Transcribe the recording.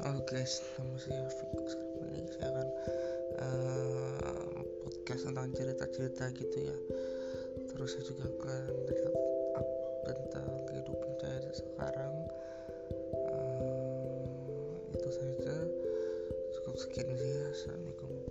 Halo guys, nama saya Fikus. Sekarang ini saya akan uh, podcast tentang cerita-cerita gitu ya. Terus saya juga akan cerita tentang kehidupan saya sekarang. Uh, itu saja. Cukup sekian sih. Assalamualaikum.